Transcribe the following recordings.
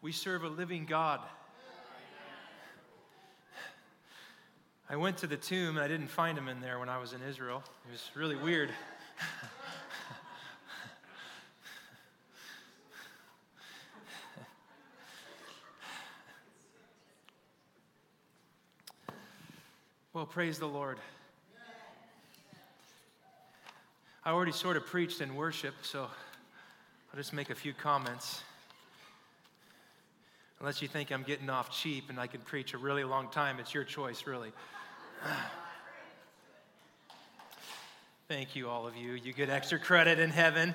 We serve a living God. I went to the tomb and I didn't find him in there when I was in Israel. It was really weird. well, praise the Lord. I already sort of preached in worship, so I'll just make a few comments. Unless you think I'm getting off cheap and I can preach a really long time, it's your choice, really. Thank you, all of you. You get extra credit in heaven.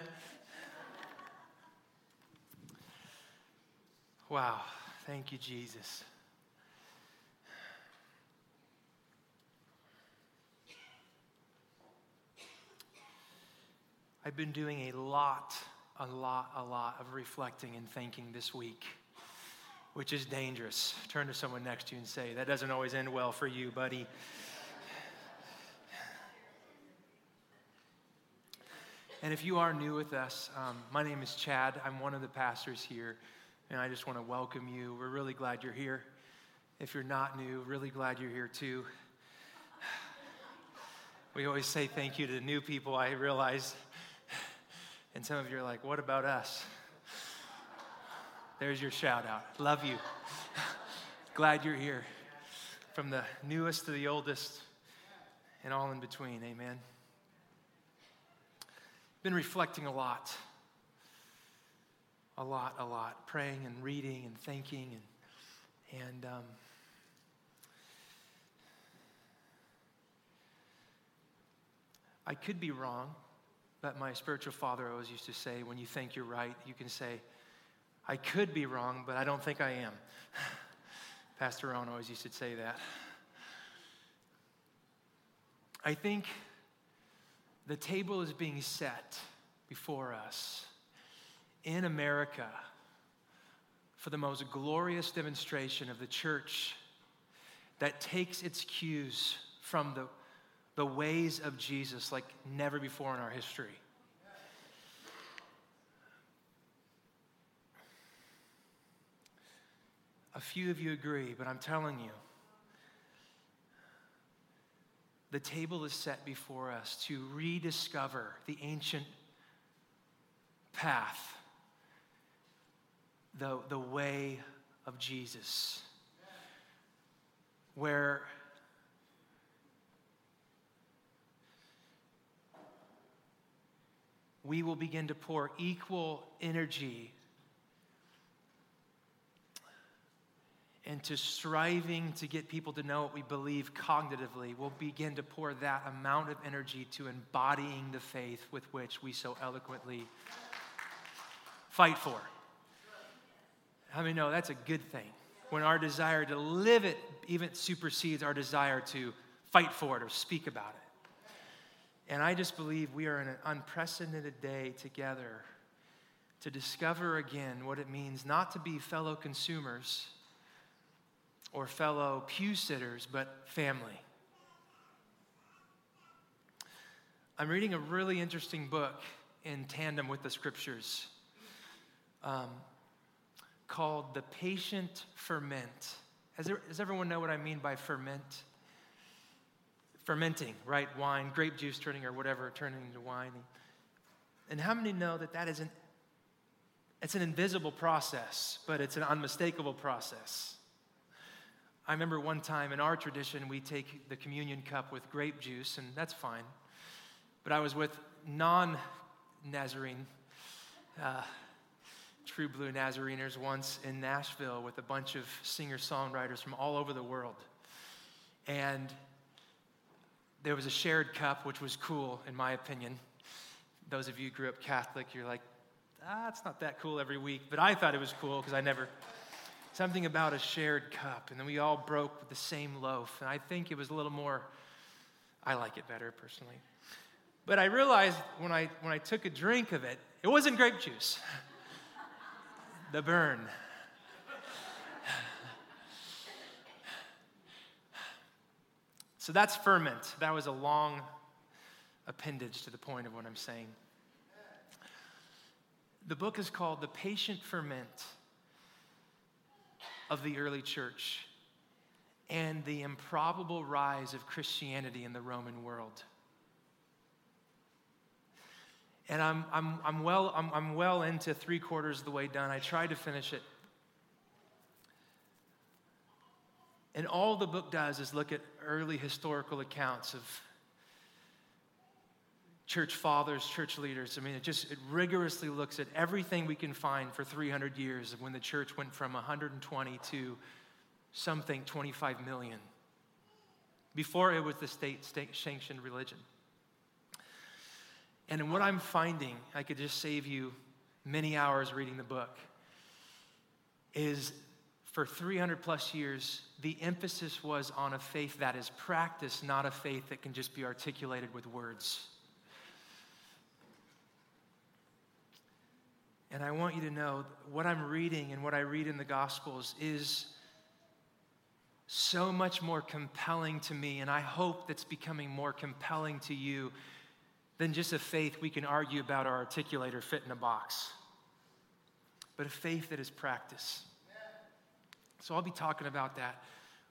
Wow. Thank you, Jesus. I've been doing a lot, a lot, a lot of reflecting and thinking this week, which is dangerous. Turn to someone next to you and say, That doesn't always end well for you, buddy. And if you are new with us, um, my name is Chad. I'm one of the pastors here, and I just want to welcome you. We're really glad you're here. If you're not new, really glad you're here too. We always say thank you to new people. I realize and some of you are like, what about us? There's your shout out. Love you. Glad you're here. From the newest to the oldest and all in between. Amen. Been reflecting a lot. A lot, a lot. Praying and reading and thinking and, and um, I could be wrong. But my spiritual father always used to say, when you think you're right, you can say, I could be wrong, but I don't think I am. Pastor Ron always used to say that. I think the table is being set before us in America for the most glorious demonstration of the church that takes its cues from the the ways of Jesus like never before in our history. A few of you agree, but I'm telling you, the table is set before us to rediscover the ancient path, the, the way of Jesus, where we will begin to pour equal energy into striving to get people to know what we believe cognitively, we'll begin to pour that amount of energy to embodying the faith with which we so eloquently fight for. How many know that's a good thing? When our desire to live it even supersedes our desire to fight for it or speak about it. And I just believe we are in an unprecedented day together to discover again what it means not to be fellow consumers or fellow pew sitters, but family. I'm reading a really interesting book in tandem with the scriptures um, called The Patient Ferment. There, does everyone know what I mean by ferment? fermenting, right? Wine, grape juice turning or whatever, turning into wine. And how many know that that is an it's an invisible process, but it's an unmistakable process. I remember one time in our tradition, we take the communion cup with grape juice, and that's fine. But I was with non Nazarene, uh, true blue Nazareners once in Nashville with a bunch of singer songwriters from all over the world. And there was a shared cup, which was cool, in my opinion. Those of you who grew up Catholic, you're like, ah, it's not that cool every week. But I thought it was cool because I never, something about a shared cup. And then we all broke with the same loaf. And I think it was a little more, I like it better personally. But I realized when I, when I took a drink of it, it wasn't grape juice. the burn. So that's ferment. That was a long appendage to the point of what I'm saying. The book is called The Patient Ferment. Of the early church and the improbable rise of Christianity in the Roman world. And I'm, I'm, I'm, well, I'm, I'm well into three quarters of the way done. I tried to finish it. And all the book does is look at early historical accounts of church fathers, church leaders. I mean, it just it rigorously looks at everything we can find for 300 years of when the church went from 120 to something 25 million. Before it was the state, state sanctioned religion. And what I'm finding, I could just save you many hours reading the book, is for 300 plus years, the emphasis was on a faith that is practiced, not a faith that can just be articulated with words. And I want you to know what I'm reading and what I read in the Gospels is so much more compelling to me, and I hope that's becoming more compelling to you than just a faith we can argue about or articulate or fit in a box, but a faith that is practice. So I'll be talking about that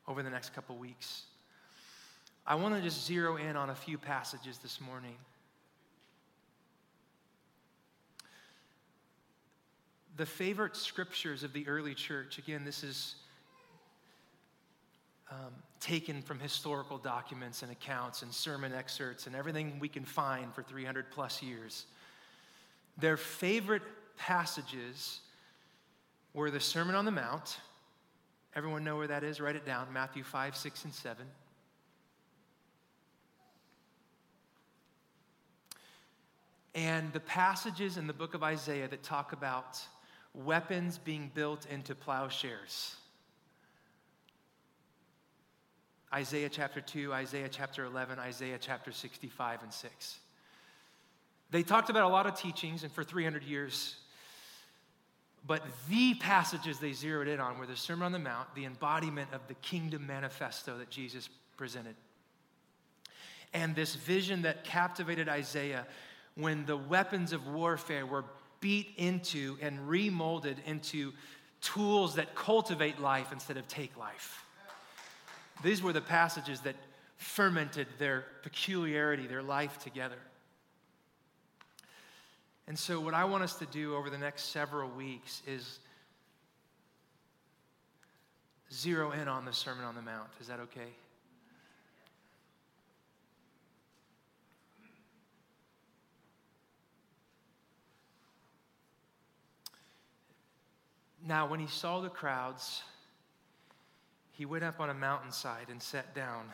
over the next couple weeks. I want to just zero in on a few passages this morning. The favorite scriptures of the early church, again, this is um, taken from historical documents and accounts and sermon excerpts and everything we can find for 300 plus years. Their favorite passages were the Sermon on the Mount Everyone know where that is? Write it down Matthew 5, 6, and 7. And the passages in the book of Isaiah that talk about weapons being built into plowshares. Isaiah chapter 2, Isaiah chapter 11, Isaiah chapter 65 and 6. They talked about a lot of teachings, and for 300 years, but the passages they zeroed in on were the Sermon on the Mount, the embodiment of the kingdom manifesto that Jesus presented. And this vision that captivated Isaiah when the weapons of warfare were beat into and remolded into tools that cultivate life instead of take life. These were the passages that fermented their peculiarity, their life together. And so, what I want us to do over the next several weeks is zero in on the Sermon on the Mount. Is that okay? Now, when he saw the crowds, he went up on a mountainside and sat down.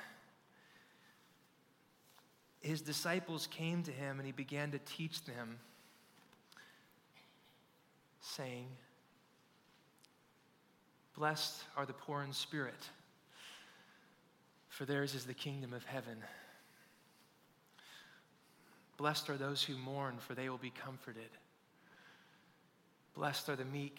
His disciples came to him and he began to teach them saying, Blessed are the poor in spirit, for theirs is the kingdom of heaven. Blessed are those who mourn, for they will be comforted. Blessed are the meek,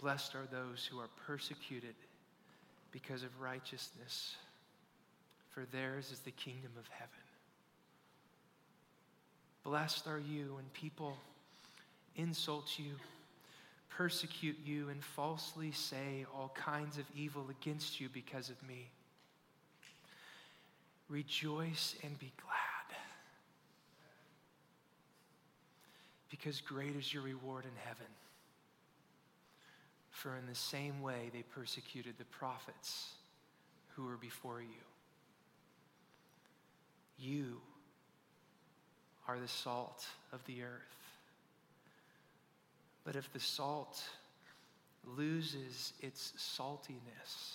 Blessed are those who are persecuted because of righteousness, for theirs is the kingdom of heaven. Blessed are you when people insult you persecute you and falsely say all kinds of evil against you because of me. Rejoice and be glad, because great is your reward in heaven. For in the same way they persecuted the prophets who were before you. You are the salt of the earth. But if the salt loses its saltiness,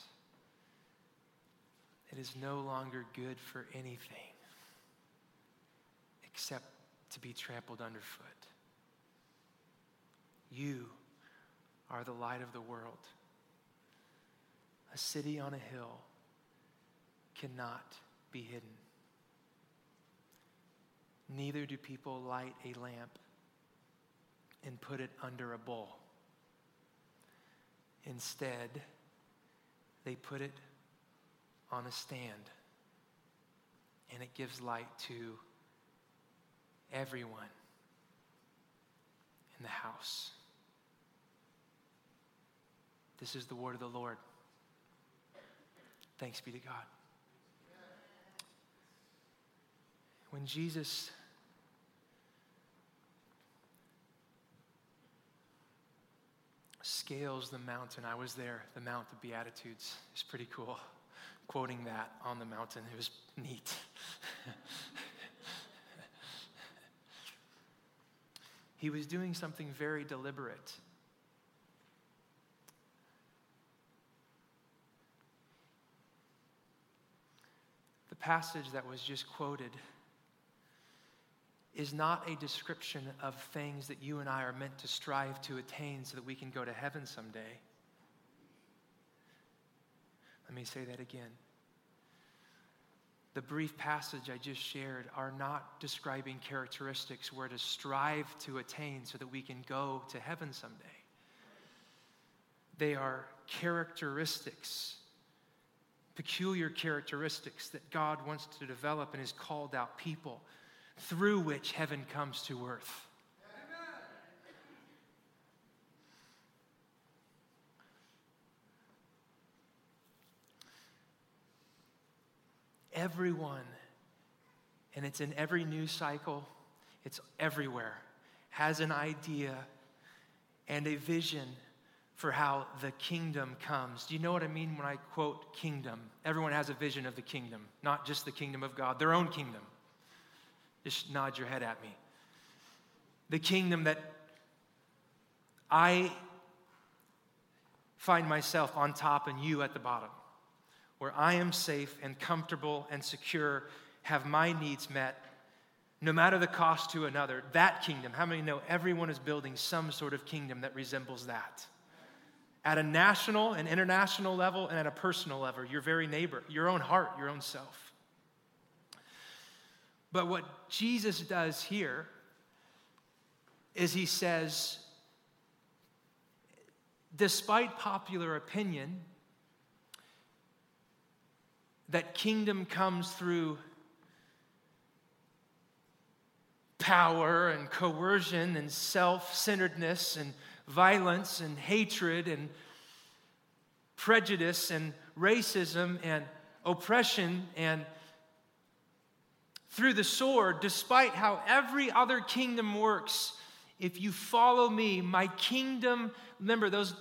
it is no longer good for anything except to be trampled underfoot. You are the light of the world. A city on a hill cannot be hidden. Neither do people light a lamp and put it under a bowl. Instead, they put it on a stand, and it gives light to everyone in the house. This is the word of the Lord. Thanks be to God. When Jesus scales the mountain, I was there, the Mount of Beatitudes. It's pretty cool. Quoting that on the mountain, it was neat. he was doing something very deliberate. Passage that was just quoted is not a description of things that you and I are meant to strive to attain so that we can go to heaven someday. Let me say that again. The brief passage I just shared are not describing characteristics we're to strive to attain so that we can go to heaven someday. They are characteristics, peculiar characteristics that God wants to develop in His called out people through which heaven comes to earth. Everyone, and it's in every news cycle, it's everywhere, has an idea and a vision for how the kingdom comes. Do you know what I mean when I quote kingdom? Everyone has a vision of the kingdom, not just the kingdom of God, their own kingdom. Just nod your head at me. The kingdom that I find myself on top and you at the bottom, where I am safe and comfortable and secure, have my needs met, no matter the cost to another. That kingdom, how many know everyone is building some sort of kingdom that resembles that? At a national and international level and at a personal level, your very neighbor, your own heart, your own self. But what Jesus does here is he says, despite popular opinion, that kingdom comes through power and coercion and self centeredness and violence and hatred and prejudice and racism and oppression and through the sword, despite how every other kingdom works. If you follow me, my kingdom, remember, those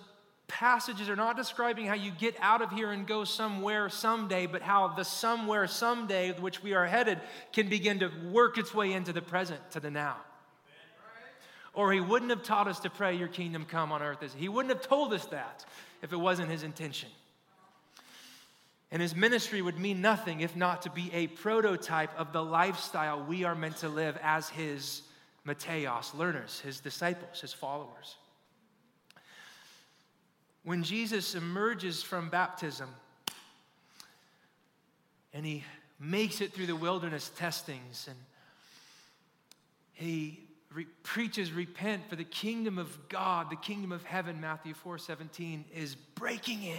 passages are not describing how you get out of here and go somewhere someday, but how the somewhere someday, which we are headed, can begin to work its way into the present, to the now. Or he wouldn't have taught us to pray, Your kingdom come on earth. As He wouldn't have told us that if it wasn't his intention. And his ministry would mean nothing if not to be a prototype of the lifestyle we are meant to live as his mathetes, learners, his disciples, his followers. When Jesus emerges from baptism and he makes it through the wilderness testings and he re- preaches repent for the kingdom of God, the kingdom of heaven, Matthew 4 17, is breaking in.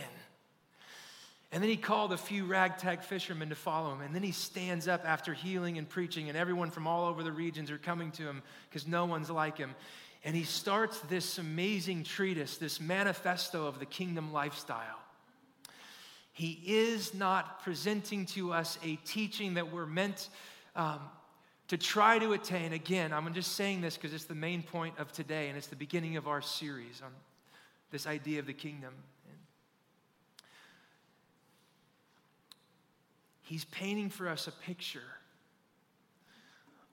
And then he called a few ragtag fishermen to follow him. And then he stands up after healing and preaching, and everyone from all over the regions are coming to him because no one's like him. And he starts this amazing treatise, this manifesto of the kingdom lifestyle. He is not presenting to us a teaching that we're meant um, to try to attain. Again, I'm just saying this because it's the main point of today, and it's the beginning of our series on this idea of the kingdom. he's painting for us a picture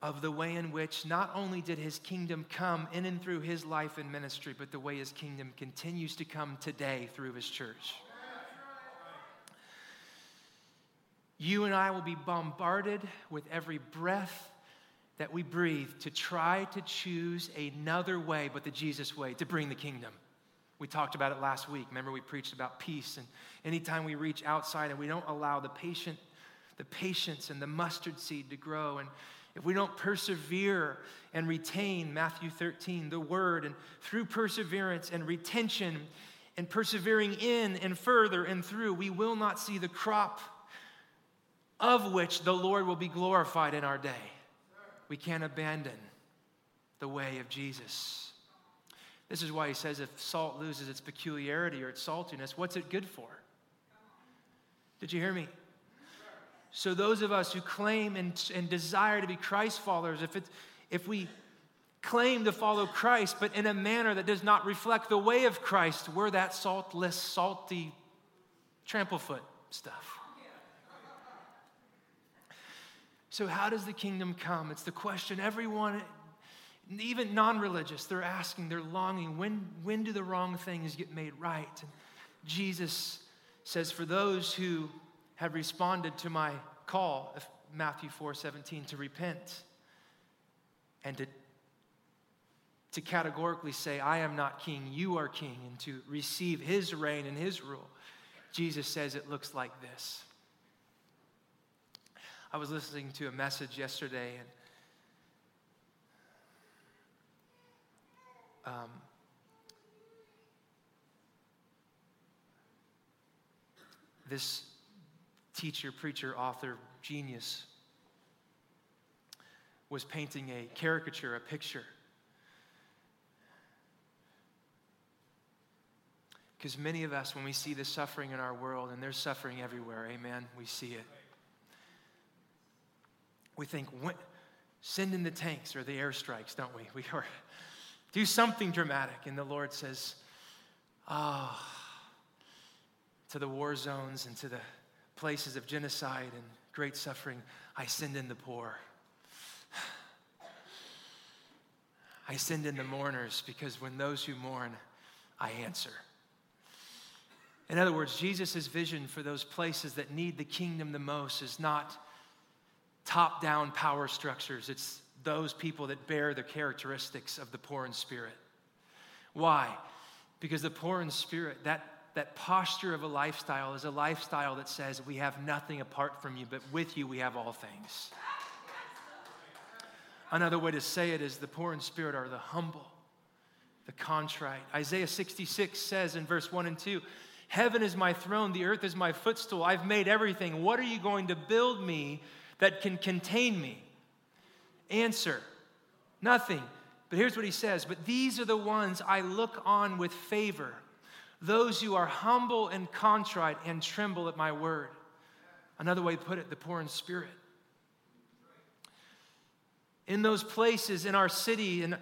of the way in which not only did his kingdom come in and through his life and ministry, but the way his kingdom continues to come today through his church. You and I will be bombarded with every breath that we breathe to try to choose another way but the Jesus way to bring the kingdom. We talked about it last week. Remember, we preached about peace. And anytime we reach outside and we don't allow the patient, the patience and the mustard seed to grow, and if we don't persevere and retain Matthew 13, the word, and through perseverance and retention and persevering in and further and through, we will not see the crop of which the Lord will be glorified in our day. We can't abandon the way of Jesus. This is why he says if salt loses its peculiarity or its saltiness, what's it good for? Did you hear me? So, those of us who claim and, and desire to be Christ followers, if, it's, if we claim to follow Christ, but in a manner that does not reflect the way of Christ, we're that saltless, salty, tramplefoot stuff. So, how does the kingdom come? It's the question everyone even non religious, they're asking, they're longing, when, when do the wrong things get made right? And Jesus says, For those who have responded to my call Matthew 4 17 to repent and to, to categorically say, I am not king, you are king, and to receive his reign and his rule, Jesus says it looks like this. I was listening to a message yesterday, and Um, this teacher, preacher, author, genius was painting a caricature, a picture. Because many of us, when we see the suffering in our world, and there's suffering everywhere, amen, we see it. We think, send in the tanks or the airstrikes, don't we? We are do something dramatic. And the Lord says, Ah, oh, to the war zones and to the places of genocide and great suffering, I send in the poor. I send in the mourners because when those who mourn, I answer. In other words, Jesus' vision for those places that need the kingdom the most is not top down power structures, it's those people that bear the characteristics of the poor in spirit. Why? Because the poor in spirit, that, that posture of a lifestyle is a lifestyle that says, We have nothing apart from you, but with you we have all things. Another way to say it is the poor in spirit are the humble, the contrite. Isaiah 66 says in verse 1 and 2 Heaven is my throne, the earth is my footstool. I've made everything. What are you going to build me that can contain me? Answer nothing. But here's what he says But these are the ones I look on with favor, those who are humble and contrite and tremble at my word. Another way to put it, the poor in spirit. In those places, in our city, in,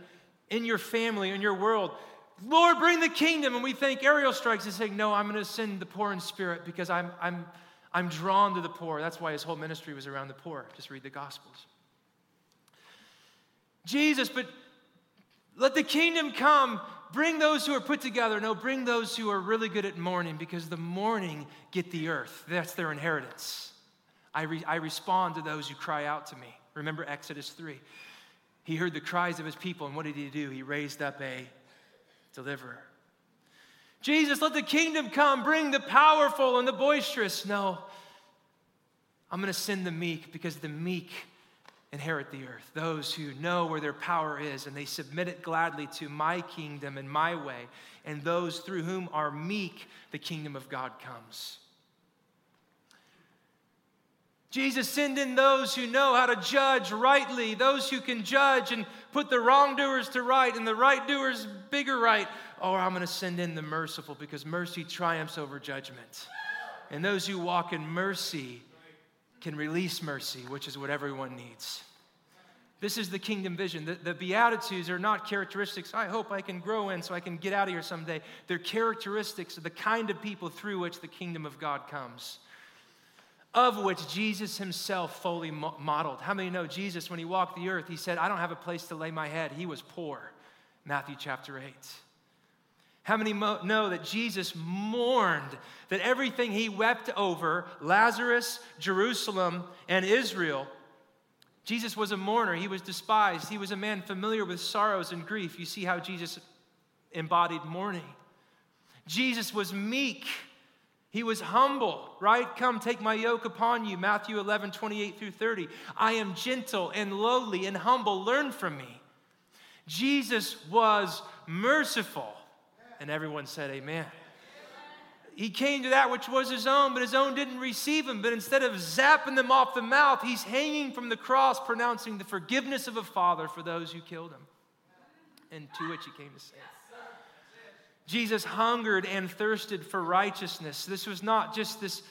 in your family, in your world, Lord, bring the kingdom. And we think aerial strikes and saying, No, I'm going to send the poor in spirit because I'm, I'm, I'm drawn to the poor. That's why his whole ministry was around the poor. Just read the Gospels. Jesus, but let the kingdom come. Bring those who are put together. No, bring those who are really good at mourning because the mourning get the earth. That's their inheritance. I, re- I respond to those who cry out to me. Remember Exodus 3. He heard the cries of his people, and what did he do? He raised up a deliverer. Jesus, let the kingdom come. Bring the powerful and the boisterous. No, I'm going to send the meek because the meek inherit the earth, those who know where their power is and they submit it gladly to my kingdom and my way, and those through whom are meek, the kingdom of God comes. Jesus, send in those who know how to judge rightly, those who can judge and put the wrongdoers to right and the right doers bigger right. Or I'm going to send in the merciful because mercy triumphs over judgment. And those who walk in mercy can release mercy, which is what everyone needs. This is the kingdom vision. The, the, Beatitudes are not characteristics I hope I can grow in so I can get out of here someday. They're characteristics of the kind of people through which the kingdom of God comes, of which Jesus himself fully modeled. How many know Jesus, when he walked the earth, he said, I don't have a place to lay my head? He was poor. Matthew chapter 8. How many mo- know that Jesus mourned that everything he wept over, Lazarus, Jerusalem, and Israel, Jesus was a mourner. He was despised. He was a man familiar with sorrows and grief. You see how Jesus embodied mourning. Jesus was meek. He was humble, right? Come take my yoke upon you, Matthew 11, 28 through 30. I am gentle and lowly and humble. Learn from me. Jesus was merciful. And everyone said, Amen. He came to that which was his own, but his own didn't receive him. But instead of zapping them off the mouth, he's hanging from the cross, pronouncing the forgiveness of a father for those who killed him, and to which he came to save. Jesus hungered and thirsted for righteousness. This was not just this,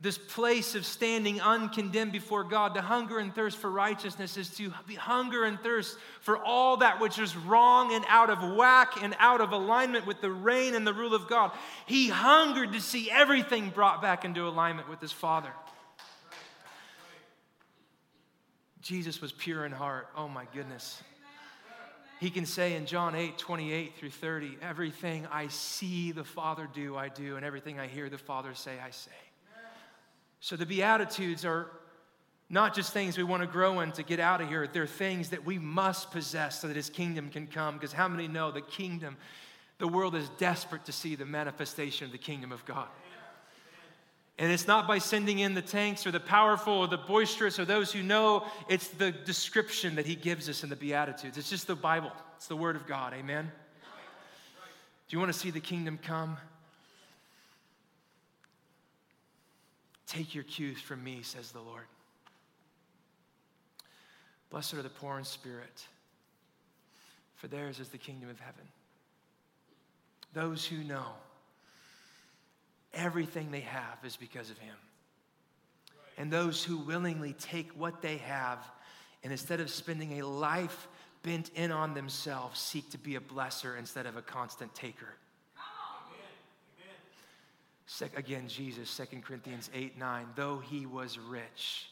this place of standing uncondemned before God. To hunger and thirst for righteousness is to hunger and thirst for all that which is wrong and out of whack and out of alignment with the reign and the rule of God. He hungered to see everything brought back into alignment with his Father. Jesus was pure in heart. Oh my goodness. He can say in John 8, 28 through 30, everything I see the Father do, I do, and everything I hear the Father say, I say. So the Beatitudes are not just things we want to grow in to get out of here, they're things that we must possess so that His kingdom can come. Because how many know the kingdom, the world is desperate to see the manifestation of the kingdom of God? And it's not by sending in the tanks or the powerful or the boisterous or those who know. It's the description that he gives us in the Beatitudes. It's just the Bible, it's the Word of God. Amen? Do you want to see the kingdom come? Take your cues from me, says the Lord. Blessed are the poor in spirit, for theirs is the kingdom of heaven. Those who know everything they have is because of him. And those who willingly take what they have and instead of spending a life bent in on themselves, seek to be a blesser instead of a constant taker. Again, Jesus, 2 Corinthians 8 9, though he was rich,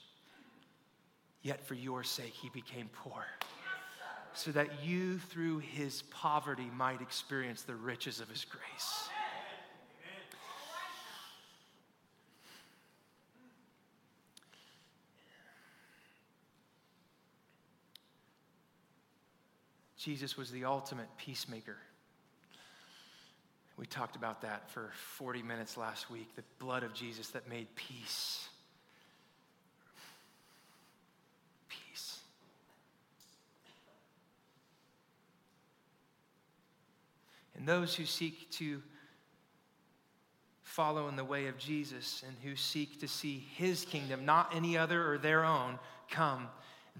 yet for your sake he became poor, so that you through his poverty might experience the riches of his grace. Jesus was the ultimate peacemaker. We talked about that for 40 minutes last week the blood of Jesus that made peace. Peace. And those who seek to follow in the way of Jesus and who seek to see his kingdom, not any other or their own, come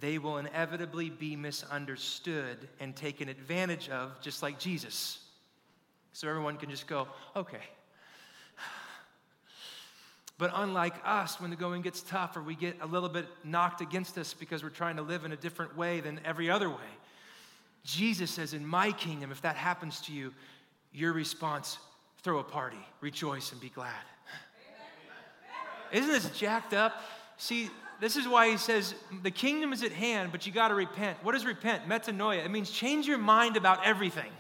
they will inevitably be misunderstood and taken advantage of, just like Jesus. So everyone can just go, okay. But unlike us, when the going gets tough or we get a little bit knocked against us because we're trying to live in a different way than every other way, Jesus says, In my kingdom, if that happens to you, your response, throw a party, rejoice, and be glad. Isn't this jacked up? See, this is why he says the kingdom is at hand, but you got to repent. What is repent? Metanoia. It means change your mind about everything.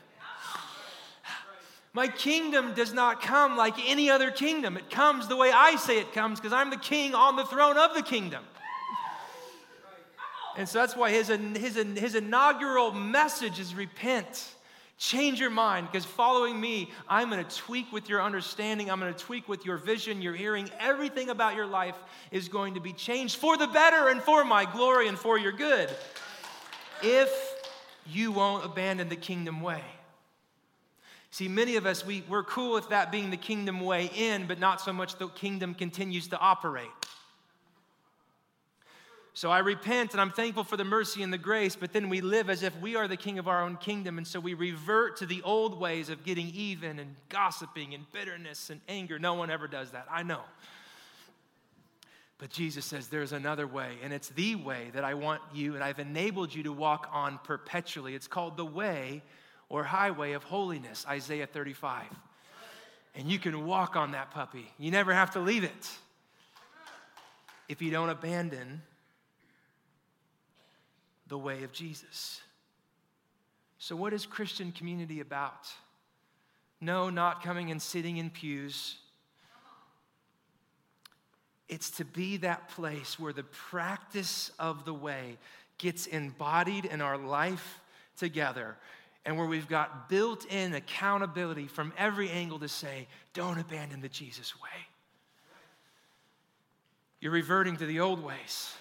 My kingdom does not come like any other kingdom. It comes the way I say it comes because I'm the king on the throne of the kingdom. And so that's why his, his, his inaugural message is repent. Change your mind because following me, I'm going to tweak with your understanding. I'm going to tweak with your vision, your hearing. Everything about your life is going to be changed for the better and for my glory and for your good. If you won't abandon the kingdom way. See, many of us, we, we're cool with that being the kingdom way in, but not so much the kingdom continues to operate. So I repent and I'm thankful for the mercy and the grace, but then we live as if we are the king of our own kingdom. And so we revert to the old ways of getting even and gossiping and bitterness and anger. No one ever does that. I know. But Jesus says there's another way, and it's the way that I want you and I've enabled you to walk on perpetually. It's called the way or highway of holiness, Isaiah 35. And you can walk on that puppy. You never have to leave it if you don't abandon the way of Jesus. So, what is Christian community about? No, not coming and sitting in pews. It's to be that place where the practice of the way gets embodied in our life together. And where we've got built in accountability from every angle to say, don't abandon the Jesus way. You're reverting to the old ways.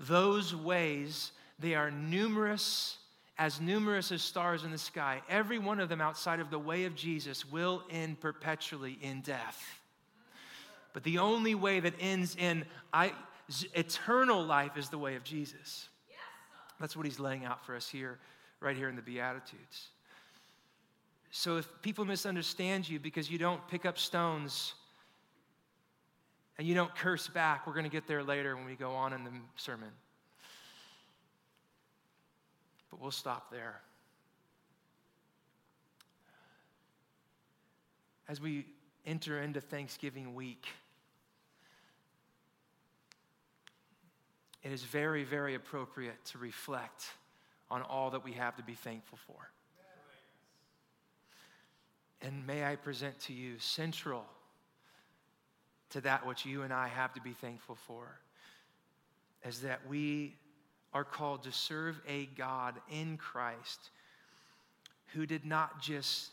Those ways, they are numerous, as numerous as stars in the sky. Every one of them outside of the way of Jesus will end perpetually in death. But the only way that ends in I, eternal life is the way of Jesus. That's what he's laying out for us here right here in the Beatitudes. So if people misunderstand you because you don't pick up stones and you don't curse back, we're going to get there later when we go on in the sermon. But we'll stop there. As we enter into Thanksgiving week, it is very, very appropriate to reflect on all that we have to be thankful for. And may I present to you central to that which you and I have to be thankful for is that we are called to serve a God in Christ who did not just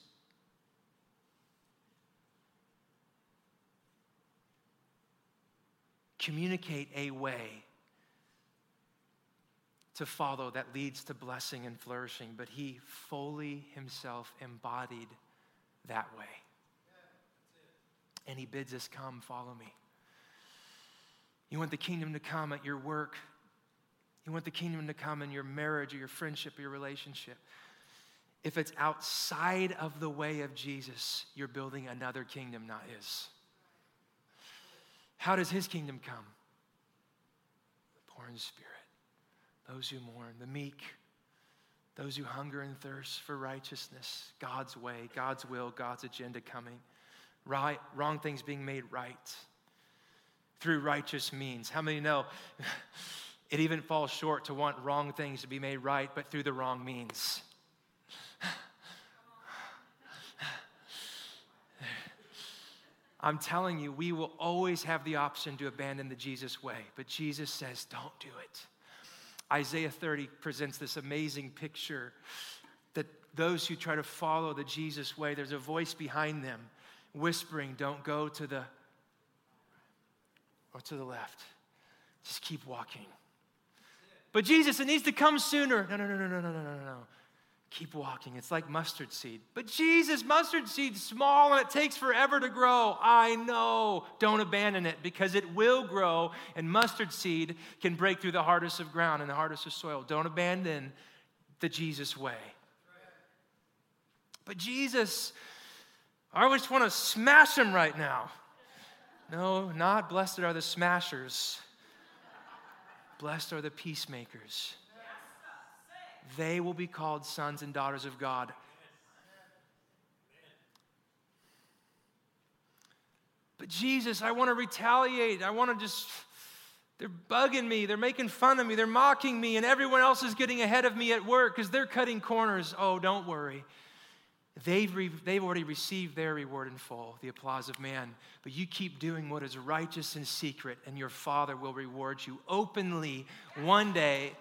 communicate a way to follow that leads to blessing and flourishing, but he fully himself embodied that way. And he bids us, Come, follow me. You want the kingdom to come at your work. You want the kingdom to come in your marriage or your friendship or your relationship. If it's outside of the way of Jesus, you're building another kingdom, not his. How does his kingdom come? The in spirit those who mourn, the meek, those who hunger and thirst for righteousness, God's way, God's will, God's agenda coming, right, wrong things being made right through righteous means. How many know it even falls short to want wrong things to be made right, but through the wrong means? I'm telling you, we will always have the option to abandon the Jesus way, but Jesus says, don't do it. Isaiah 30 presents this amazing picture that those who try to follow the Jesus way, there's a voice behind them whispering, Don't go to the or to the left. Just keep walking. But Jesus, it needs to come sooner. No, no, no, no, no, no, no, no, no. Keep walking. It's like mustard seed. But Jesus, mustard seed's small and it takes forever to grow. I know. Don't abandon it because it will grow and mustard seed can break through the hardest of ground and the hardest of soil. Don't abandon the Jesus way. But Jesus, I just want to smash him right now. No, not blessed are the smashers. Blessed are the peacemakers they will be called sons and daughters of God. But Jesus, I want to retaliate. I want to just, they're bugging me. They're making fun of me. They're mocking me, and everyone else is getting ahead of me at work because they're cutting corners. Oh, don't worry. They've, re- they've already received their reward in full, the applause of man. But you keep doing what is righteous in secret, and your Father will reward you openly one day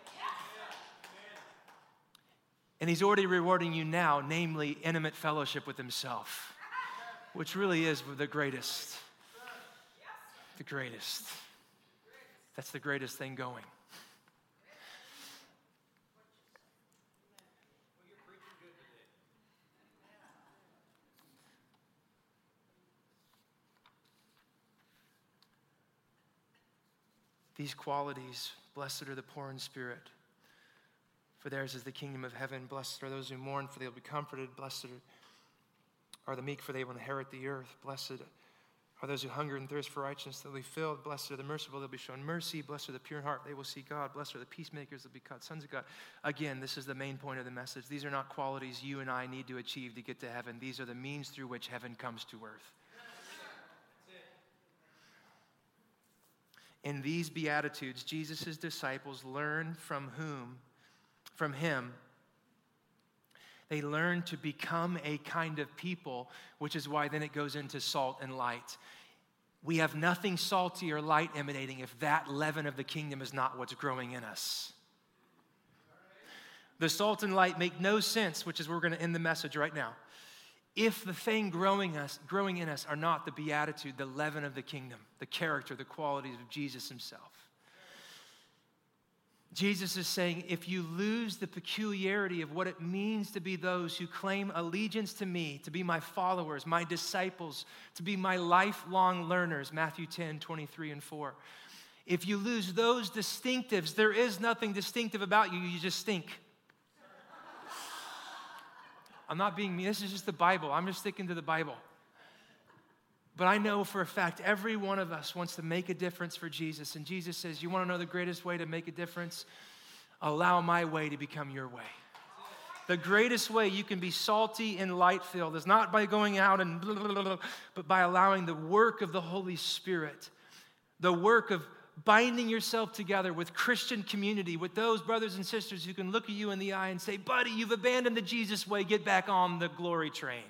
and he's already rewarding you now, namely intimate fellowship with himself, which really is the greatest. The greatest. That's the greatest thing going. These qualities, blessed are the poor in spirit for theirs is the kingdom of heaven. Blessed are those who mourn, for they will be comforted. Blessed are the meek, for they will inherit the earth. Blessed are those who hunger and thirst for righteousness, they'll be filled. Blessed are the merciful, they'll be shown mercy. Blessed are the pure in heart, they will see God. Blessed are the peacemakers, they'll be called sons of God. Again, this is the main point of the message. These are not qualities you and I need to achieve to get to heaven, these are the means through which heaven comes to earth. In these Beatitudes, Jesus' disciples learn from whom? From him, they learn to become a kind of people, which is why then it goes into salt and light. We have nothing salty or light emanating if that leaven of the kingdom is not what's growing in us. The salt and light make no sense, which is where we're going to end the message right now. If the thing growing us, growing in us are not the beatitude, the leaven of the kingdom, the character, the qualities of Jesus himself. Jesus is saying, if you lose the peculiarity of what it means to be those who claim allegiance to me, to be my followers, my disciples, to be my lifelong learners, Matthew 10, 23 and 4. If you lose those distinctives, there is nothing distinctive about you, you just stink. I'm not being mean. This is just the Bible. I'm just sticking to the Bible. But I know for a fact every one of us wants to make a difference for Jesus. And Jesus says, You want to know the greatest way to make a difference? Allow my way to become your way. The greatest way you can be salty and light filled is not by going out and blah, blah, blah, but by allowing the work of the Holy Spirit, the work of binding yourself together with Christian community, with those brothers and sisters who can look at you in the eye and say, Buddy, you've abandoned the Jesus way, get back on the glory train.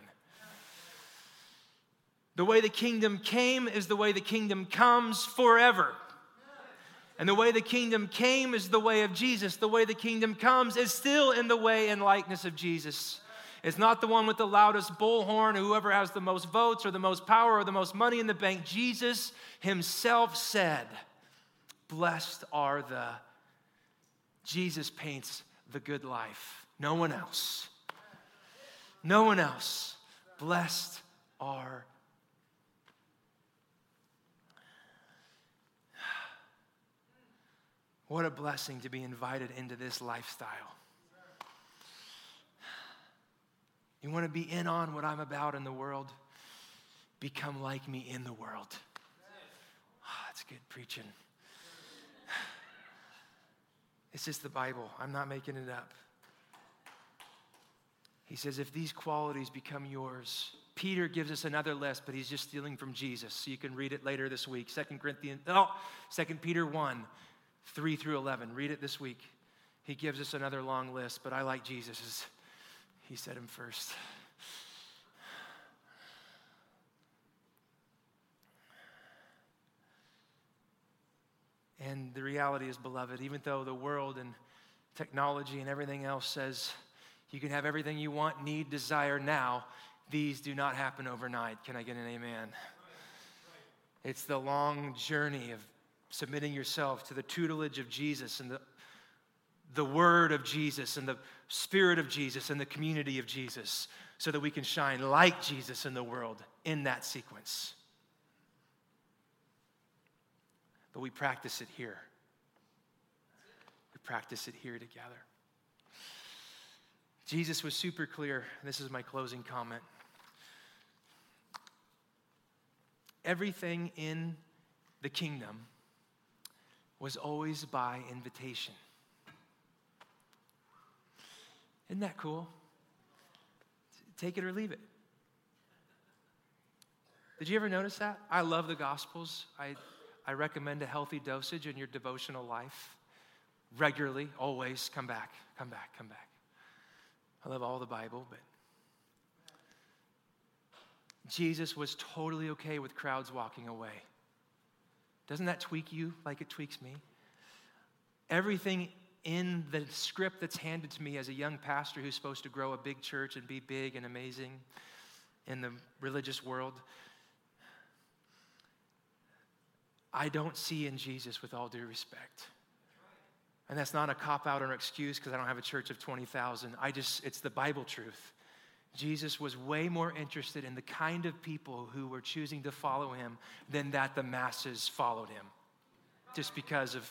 The way the kingdom came is the way the kingdom comes forever. And the way the kingdom came is the way of Jesus. The way the kingdom comes is still in the way and likeness of Jesus. It's not the one with the loudest bullhorn or whoever has the most votes or the most power or the most money in the bank. Jesus himself said, Blessed are the. Jesus paints the good life. No one else. No one else. Blessed are What a blessing to be invited into this lifestyle. You want to be in on what I'm about in the world? Become like me in the world. Oh, that's good preaching. It's just the Bible. I'm not making it up. He says, if these qualities become yours, Peter gives us another list, but he's just stealing from Jesus. So you can read it later this week. Second Corinthians, oh, 2 Peter 1, 3 through 11. Read it this week. He gives us another long list, but I like Jesus's. He said him first. And the reality is, beloved, even though the world and technology and everything else says you can have everything you want, need, desire now, these do not happen overnight. Can I get an amen? It's the long journey of submitting yourself to the tutelage of Jesus and the, the word of Jesus and the spirit of Jesus and the community of Jesus so that we can shine like Jesus in the world in that sequence. But we practice it here. We practice it here together. Jesus was super clear. This is my closing comment. Everything in the kingdom was always by invitation. Isn't that cool? Take it or leave it. Did you ever notice that? I love the Gospels. I, I recommend a healthy dosage in your devotional life. Regularly, always come back, come back, come back. I love all the Bible, but Jesus was totally okay with crowds walking away. Doesn't that tweak you like it tweaks me? Everything in the script that's handed to me as a young pastor who's supposed to grow a big church and be big and amazing in the religious world, I don't see in Jesus with all due respect. And that's not a cop out or an excuse because I don't have a church of 20,000. I just, it's the Bible truth. Jesus was way more interested in the kind of people who were choosing to follow him than that the masses followed him. Just because of,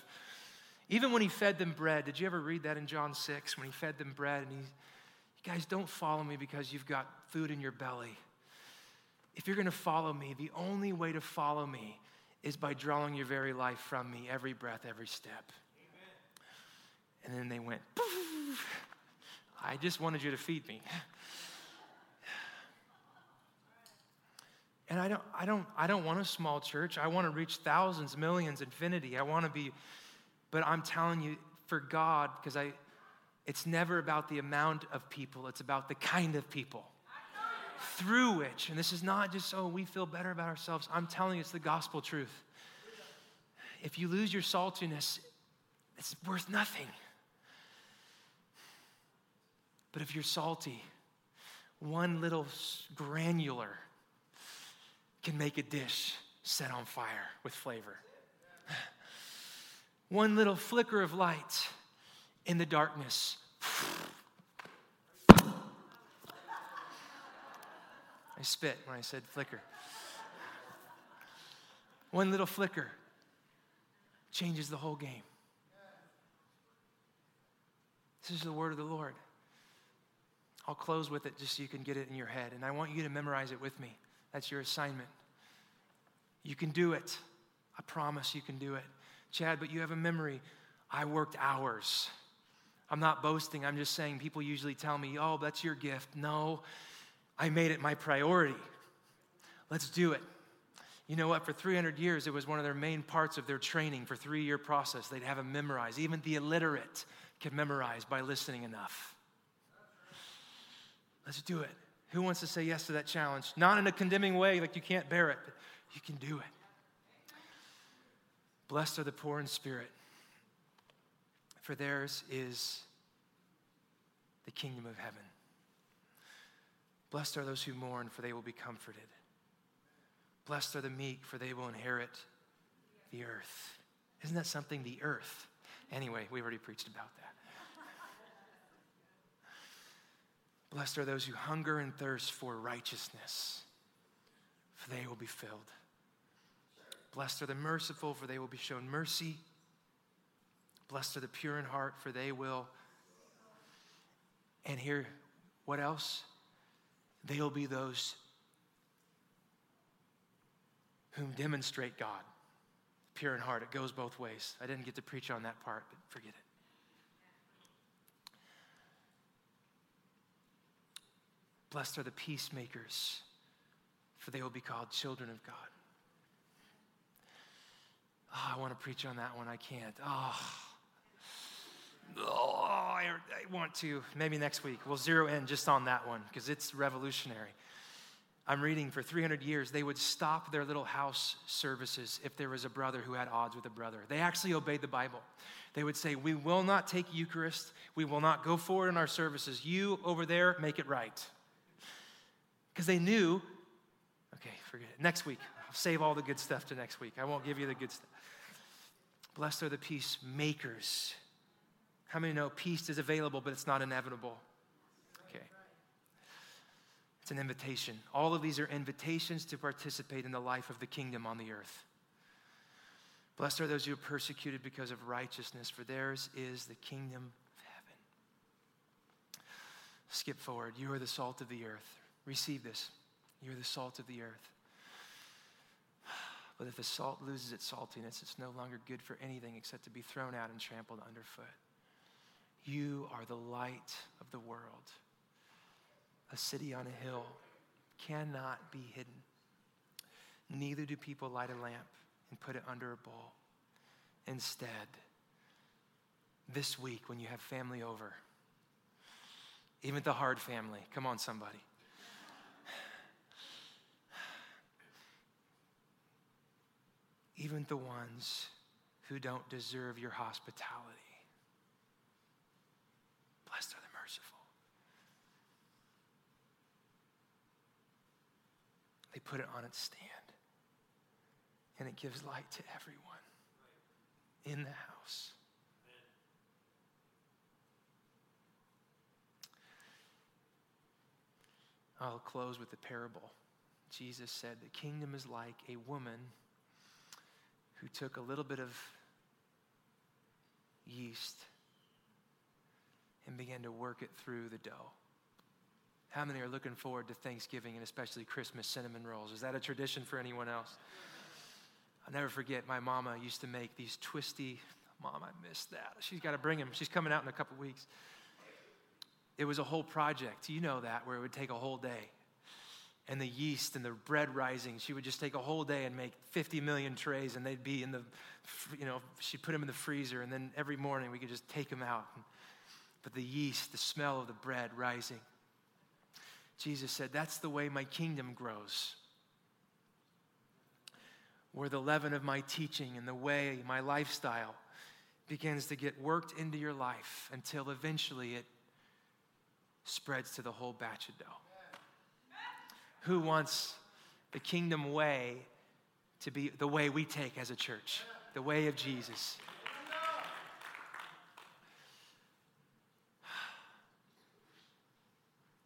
even when he fed them bread, did you ever read that in John 6 when he fed them bread and he, you guys don't follow me because you've got food in your belly. If you're to follow me, the only way to follow me is by drawing your very life from me, every breath, every step. Amen. And then they went, I just wanted you to feed me. And I don't, I don't, I don't want a small church. I want to reach thousands, millions, infinity. I want to be, but I'm telling you, for God, because I, it's never about the amount of people, it's about the kind of people through which, and this is not just so oh, we feel better about ourselves, I'm telling you, it's the gospel truth. If you lose your saltiness, it's worth nothing. But if you're salty, one little granular can make a dish set on fire with flavor. One little flicker of light in the darkness. I spit when I said flicker. One little flicker changes the whole game. This is the word of the Lord. I'll close with it just so you can get it in your head. And I want you to memorize it with me. That's your assignment. You can do it. I promise you can do it. Chad, but you have a memory. I worked hours. I'm not boasting. I'm just saying people usually tell me, oh, that's your gift. No, I made it my priority. Let's do it. You know what? For 300 years, it was one of their main parts of their training for three year process. They'd have them memorize. Even the illiterate could memorize by listening enough. Let's do it. Who wants to say yes to that challenge? Not in a condemning way, like you can't bear it, but you can do it. Blessed are the poor in spirit, for theirs is the kingdom of heaven. Blessed are those who mourn, for they will be comforted. Blessed are the meek, for they will inherit the earth. Isn't that something? The earth. Anyway, we already preached about that. Blessed are those who hunger and thirst for righteousness, for they will be filled. Blessed are the merciful, for they will be shown mercy. Blessed are the pure in heart, for they will. And here, what else? They'll be those whom demonstrate God. Pure in heart. It goes both ways. I didn't get to preach on that part, but forget it. Blessed are the peacemakers, for they will be called children of God. Oh, I want to preach on that one. I can't. Oh, oh I, I want to. Maybe next week. We'll zero in just on that one because it's revolutionary. I'm reading for 300 years, they would stop their little house services if there was a brother who had odds with a brother. They actually obeyed the Bible. They would say, We will not take Eucharist. We will not go forward in our services. You over there, make it right. Because they knew, okay, forget it. Next week, I'll save all the good stuff to next week. I won't give you the good stuff. Blessed are the peacemakers. How many know peace is available, but it's not inevitable? Okay. It's an invitation. All of these are invitations to participate in the life of the kingdom on the earth. Blessed are those who are persecuted because of righteousness, for theirs is the kingdom of heaven. Skip forward. You are the salt of the earth. Receive this. You're the salt of the earth. But if the salt loses its saltiness, it's no longer good for anything except to be thrown out and trampled underfoot. You are the light of the world. A city on a hill cannot be hidden. Neither do people light a lamp and put it under a bowl. Instead, this week when you have family over, even the hard family, come on, somebody even the ones who don't deserve your hospitality. Blessed are the merciful. They put it on its stand, and it gives light to everyone in the house. I'll close with the parable. Jesus said, The kingdom is like a woman who took a little bit of yeast and began to work it through the dough. How many are looking forward to Thanksgiving and especially Christmas cinnamon rolls? Is that a tradition for anyone else? I'll never forget my mama used to make these twisty, mom, I missed that. She's got to bring them. She's coming out in a couple weeks. It was a whole project. You know that, where it would take a whole day and the yeast and the bread rising. She would just take a whole day and make 50 million trays, and they'd be in the, you know, she'd put them in the freezer, and then every morning we could just take them out. But the yeast, the smell of the bread rising. Jesus said, That's the way my kingdom grows. Where the leaven of my teaching and the way my lifestyle begins to get worked into your life until eventually it spreads to the whole batch of dough. Who wants the kingdom way to be the way we take as a church, the way of Jesus?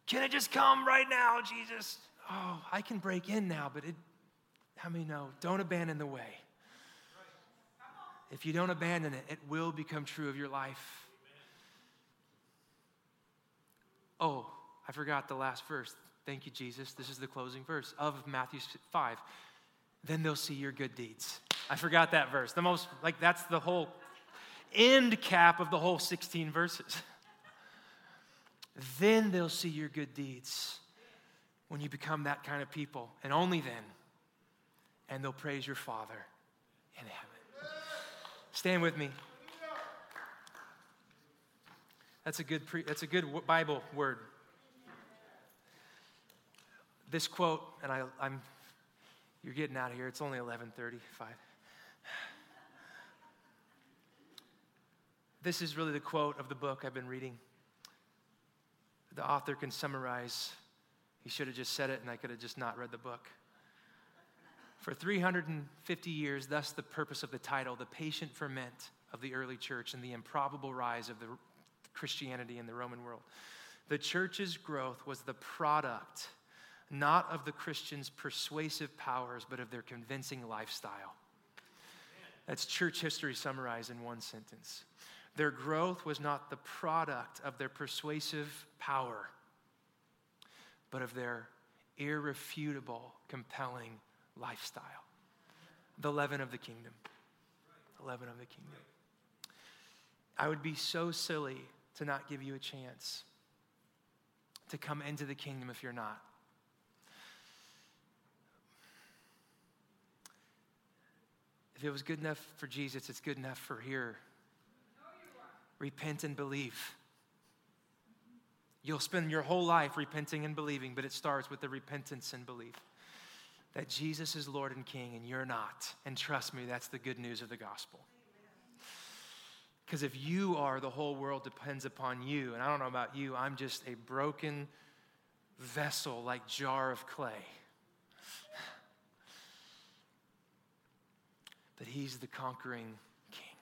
Can it just come right now, Jesus? Oh, I can break in now, but it, how many know? Don't abandon the way. If you don't abandon it, it will become true of your life. Oh, I forgot the last verse. Thank you, Jesus. This is the closing verse of Matthew 5. Then they'll see your good deeds. I forgot that verse. The most, like, that's the whole end cap of the whole 16 verses. Then they'll see your good deeds when you become that kind of people, and only then. And they'll praise your Father in heaven. Stand with me. That's a good, pre- that's a good Bible word. This quote, and I, I'm, you're getting out of here. It's only 11:35. This is really the quote of the book I've been reading the author can summarize. He should have just said it, and I could have just not read the book. For 350 years, thus the purpose of the title, the patient ferment of the early church and the improbable rise of the Christianity in the Roman world. The church's growth was the product not of the Christians' persuasive powers, but of their convincing lifestyle. That's church history summarized in one sentence. Their growth was not the product of their persuasive power, but of their irrefutable, compelling lifestyle. The leaven of the kingdom. The leaven of the kingdom. I would be so silly to not give you a chance to come into the kingdom if you're not. If it was good enough for Jesus, it's good enough for here repent and believe. You'll spend your whole life repenting and believing, but it starts with the repentance and belief that Jesus is Lord and King and you're not. And trust me, that's the good news of the gospel. Because if you are, the whole world depends upon you. And I don't know about you, I'm just a broken vessel like jar of clay. But he's the conquering king.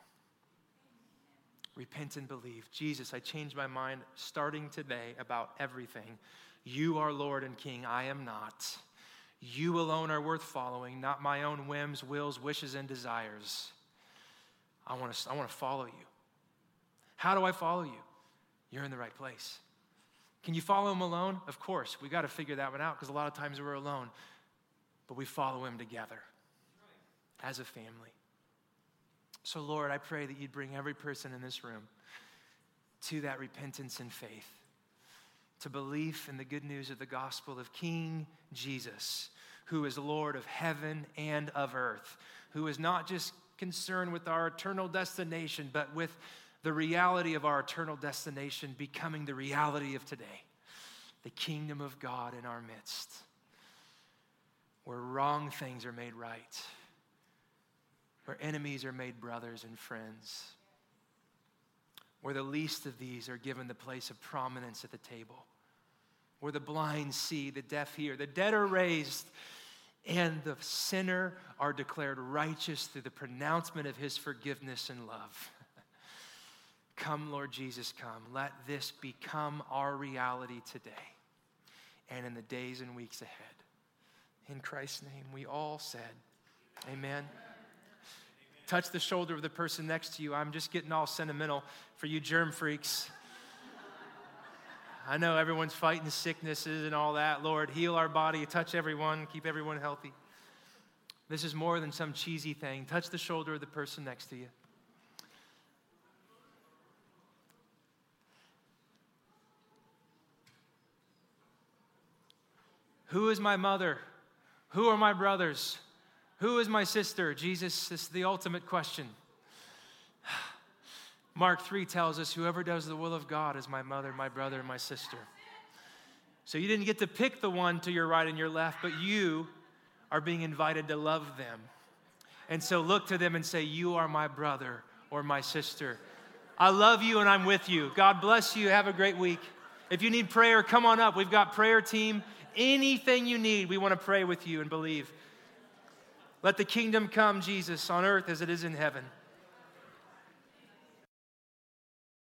repent and believe. Jesus, I changed my mind starting today about everything. You are Lord and King, I am not. You alone are worth following, not my own whims, wills, wishes, and desires. I want to, I want to follow you. How do I follow you? You're in the right place. Can you follow him alone? Of course. We got to figure that one out because a lot of times we're alone, but we follow him together as a family. So, Lord, I pray that you'd bring every person in this room to that repentance and faith, to belief in the good news of the gospel of King Jesus, who is Lord of heaven and of earth, who is not just concerned with our eternal destination, but with the reality of our eternal destination becoming the reality of today the kingdom of God in our midst, where wrong things are made right where enemies are made brothers and friends, where the least of these are given the place of prominence at the table, where the blind see, the deaf hear, the dead are raised, and the sinner are declared righteous through the pronouncement of his forgiveness and love. come, Lord Jesus, come. Let this become our reality today and in the days and weeks ahead. In Christ's name, we all said, Amen. Touch the shoulder of the person next to you. I'm just getting all sentimental for you germ freaks. I know everyone's fighting sicknesses and all that. Lord, heal our body, touch everyone, keep everyone healthy. This is more than some cheesy thing. Touch the shoulder of the person next to you. Who is my mother? Who are my brothers? Who is my sister? Jesus, this is the ultimate question. Mark 3 tells us whoever does the will of God is my mother, my brother, my sister. So you didn't get to pick the one to your right and your left, but you are being invited to love them. And so look to them and say, You are my brother or my sister. I love you and I'm with you. God bless you. Have a great week. If you need prayer, come on up. We've got prayer team. Anything you need, we want to pray with you and believe. Let the kingdom come, Jesus, on earth as it is in heaven.